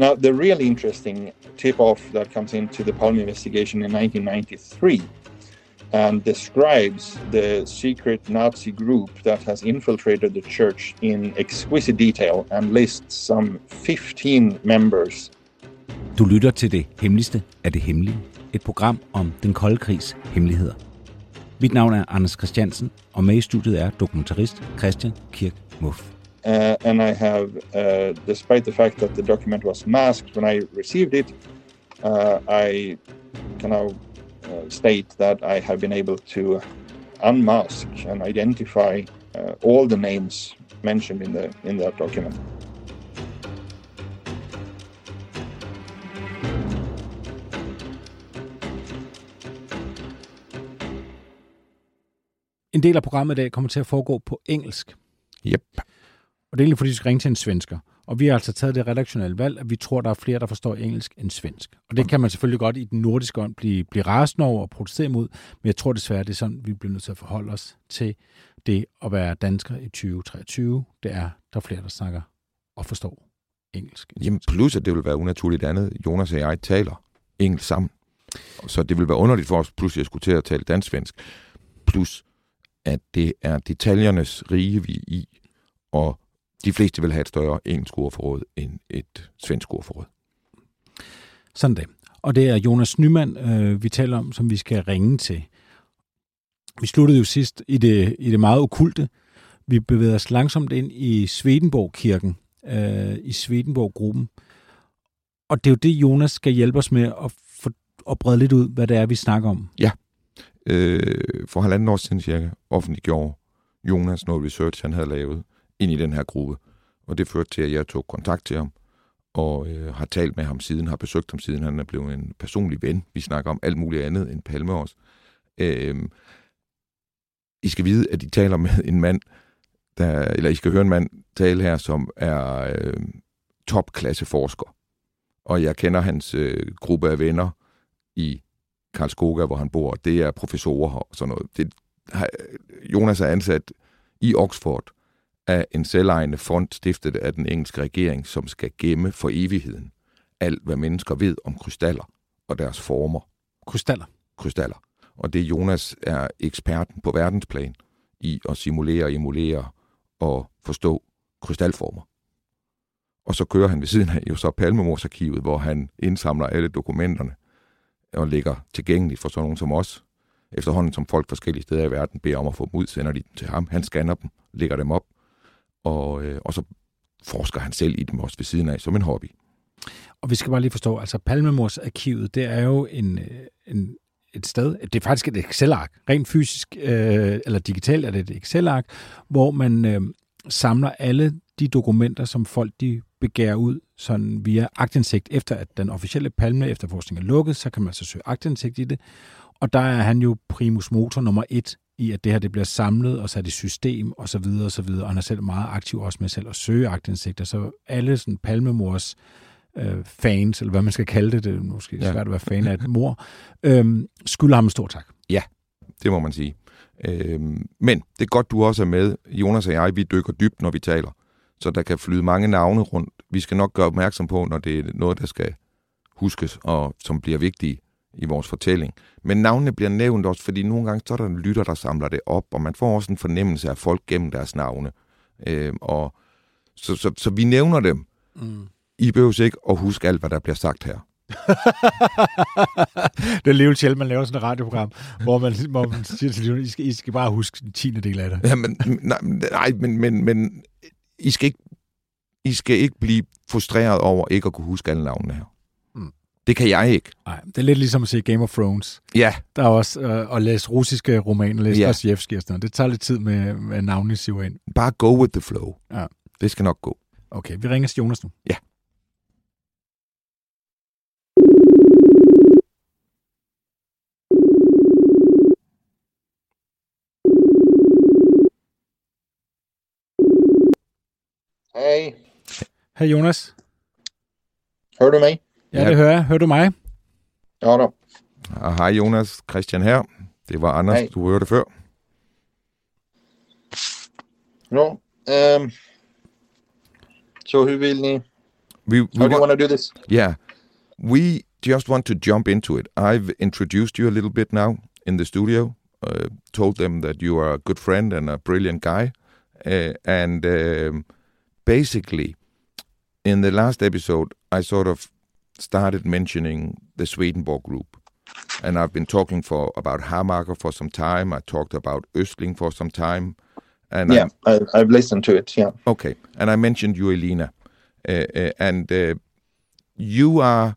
Now, the really interesting tip off that comes into the Palme investigation in 1993 and describes the secret Nazi group that has infiltrated the church in exquisite detail and lists some 15 members. Du lytter til det hemmeligste af det hemmelige. Et program om den kolde krigs hemmeligheder. Mit navn er Anders Christiansen, og med i studiet er dokumentarist Christian Kirk Muff. Uh, and I have, uh, despite the fact that the document was masked when I received it, uh, I can now uh, state that I have been able to unmask and identify uh, all the names mentioned in the in that document. En del af programmet i dag kommer til at foregå på engelsk. Yep. Og det er egentlig fordi, vi skal ringe til en svensker. Og vi har altså taget det redaktionelle valg, at vi tror, der er flere, der forstår engelsk end svensk. Og det kan man selvfølgelig godt i den nordiske ånd blive, blive rasende over og protestere imod, men jeg tror desværre, det er sådan, vi bliver nødt til at forholde os til det at være dansker i 2023. Det er, der er flere, der snakker og forstår engelsk. Jamen plus, at det vil være unaturligt andet. Jonas og jeg taler engelsk sammen. Så det vil være underligt for os pludselig at skulle til at tale dansk-svensk. Plus, at det er detaljernes rige, vi er i, og de fleste vil have et større engelsk ordforråd end et svensk ordforråd. Sådan det. Og det er Jonas Nyman, øh, vi taler om, som vi skal ringe til. Vi sluttede jo sidst i det, i det meget okulte. Vi bevæger os langsomt ind i Svedenborg-kirken, øh, i Svedenborg-gruppen. Og det er jo det, Jonas skal hjælpe os med at, for, at brede lidt ud, hvad det er, vi snakker om. Ja. Øh, for halvanden år siden cirka offentliggjorde Jonas noget research, han havde lavet ind i den her gruppe. Og det førte til, at jeg tog kontakt til ham, og øh, har talt med ham siden, har besøgt ham siden. Han er blevet en personlig ven. Vi snakker om alt muligt andet end Palme også. Øh, I skal vide, at I taler med en mand, der, eller I skal høre en mand tale her, som er øh, topklasseforsker. Og jeg kender hans øh, gruppe af venner i Karlskoga, hvor han bor. Det er professorer og sådan noget. Det, Jonas er ansat i Oxford af en selvejende fond stiftet af den engelske regering, som skal gemme for evigheden alt, hvad mennesker ved om krystaller og deres former. Krystaller? Krystaller. Og det Jonas er eksperten på verdensplan i at simulere, emulere og forstå krystalformer. Og så kører han ved siden af jo så Palmemors-arkivet, hvor han indsamler alle dokumenterne og lægger tilgængeligt for sådan nogen som os. Efterhånden som folk forskellige steder i verden beder om at få dem ud, sender de dem til ham. Han scanner dem, lægger dem op, og, øh, og så forsker han selv i dem også ved siden af som en hobby. Og vi skal bare lige forstå, altså Palmemors-arkivet, det er jo en, øh, en, et sted, det er faktisk et Excel-ark, rent fysisk øh, eller digitalt er det et Excel-ark, hvor man øh, samler alle de dokumenter, som folk de begærer ud sådan via agtindsigt, efter at den officielle palme efterforskning er lukket, så kan man så søge agtindsigt i det. Og der er han jo primus motor nummer et i, at det her det bliver samlet og sat i system og så videre og så videre. Og han er selv meget aktiv også med selv at søge agtindsigter. Så alle sådan Palmemors øh, fans, eller hvad man skal kalde det, det er måske ja. svært at være fan af et mor, øh, skylder ham en stor tak. Ja, det må man sige. Øh, men det er godt, du også er med. Jonas og jeg, vi dykker dybt, når vi taler. Så der kan flyde mange navne rundt. Vi skal nok gøre opmærksom på, når det er noget, der skal huskes, og som bliver vigtigt i vores fortælling. Men navnene bliver nævnt også, fordi nogle gange så er der en lytter, der samler det op, og man får også en fornemmelse af folk gennem deres navne. Øh, og så, så, så vi nævner dem. Mm. I behøver ikke at huske alt, hvad der bliver sagt her. det er alligevel sjældent, man laver sådan et radioprogram, hvor man, hvor man siger til lytterne, I skal, I skal bare huske en tiende del af det. Ja, men, nej, nej men, men, men I, skal ikke, I skal ikke blive frustreret over ikke at kunne huske alle navnene her. Det kan jeg ikke. Nej, det er lidt ligesom at se Game of Thrones. Ja. Der er også øh, at læse russiske romaner, læse ja. Dostoyevsky og sådan. Det tager lidt tid med, med navnene siver ind. Bare go with the flow. Ja. Det skal nok gå. Okay, vi ringer til Jonas nu. Ja. Hej. Hej Jonas. Hører du mig? Ja, det hører jeg. Hører du mig? Ja da. Og hej Jonas, Christian her. Det var Anders, Hej. du hørte før. Ja. Um, så hur vill ni? We, we How do you want to do this? Yeah, we just want to jump into it. I've introduced you a little bit now in the studio, uh, told them that you are a good friend and a brilliant guy. Uh, and um, basically, in the last episode, I sort of started mentioning the Swedenborg group. And I've been talking for about Hamager for some time. I talked about Östling for some time. And Yeah, I, I've listened to it. Yeah. Okay, and I mentioned you, Elena, uh, uh, and uh, you are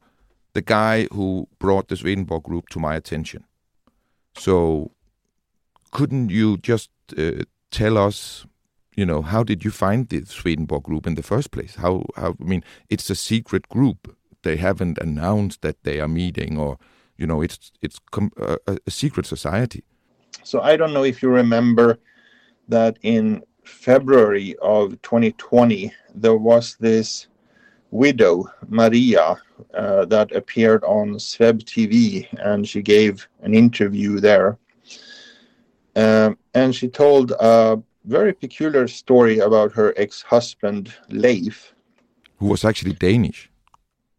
the guy who brought the Swedenborg group to my attention. So, couldn't you just uh, tell us, you know, how did you find the Swedenborg group in the first place? How, how? I mean, it's a secret group. They haven't announced that they are meeting, or you know, it's it's a- a secret society. So I don't know if you remember that in February of 2020 there was this widow Maria uh, that appeared on Swebb TV and she gave an interview there. Um, and she told a very peculiar story about her ex-husband Leif, Who was actually Danish?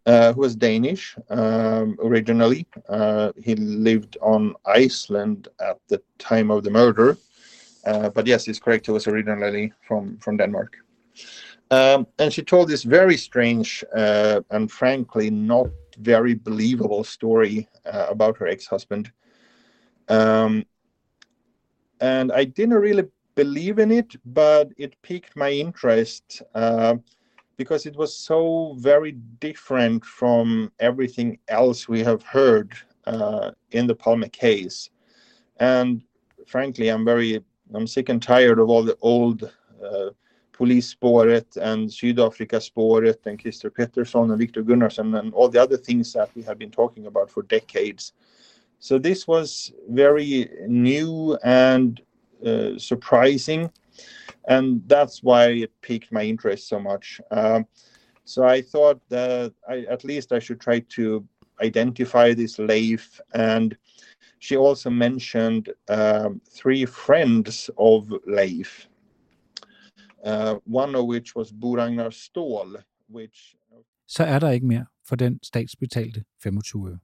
Uh, who was Danish um, originally. Uh, he lived on Iceland at the time of the murder. Uh, but yes, it's correct. He was originally from, from Denmark. Um, and she told this very strange uh, and frankly not very believable story uh, about her ex husband. Um, and I didn't really believe in it, but it piqued my interest. Uh, because it was so very different from everything else we have heard uh, in the Palme case. And frankly, I'm very I'm sick and tired of all the old uh, police spåret and Sydafrika spåret and Christer Pettersson and Victor Gunnarsson and all the other things that we have been talking about for decades. So this was very new and uh, surprising and that's why it piqued my interest so much. Um, so I thought that I, at least I should try to identify this Leif. And she also mentioned um, three friends of Leif, uh, one of which was Bo Ragnar Ståhl, which Så er der ikke mere for den statsbetalte 25 øre.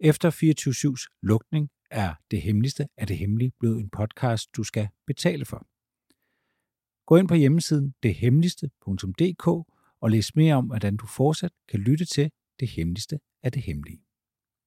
Efter 24-7's lukning er det hemmeligste af det hemmelige blevet en podcast, du skal betale for. Gå ind på hjemmesiden dethemmeligste.dk og læs mere om, hvordan du fortsat kan lytte til det hemmeligste af det hemmelige.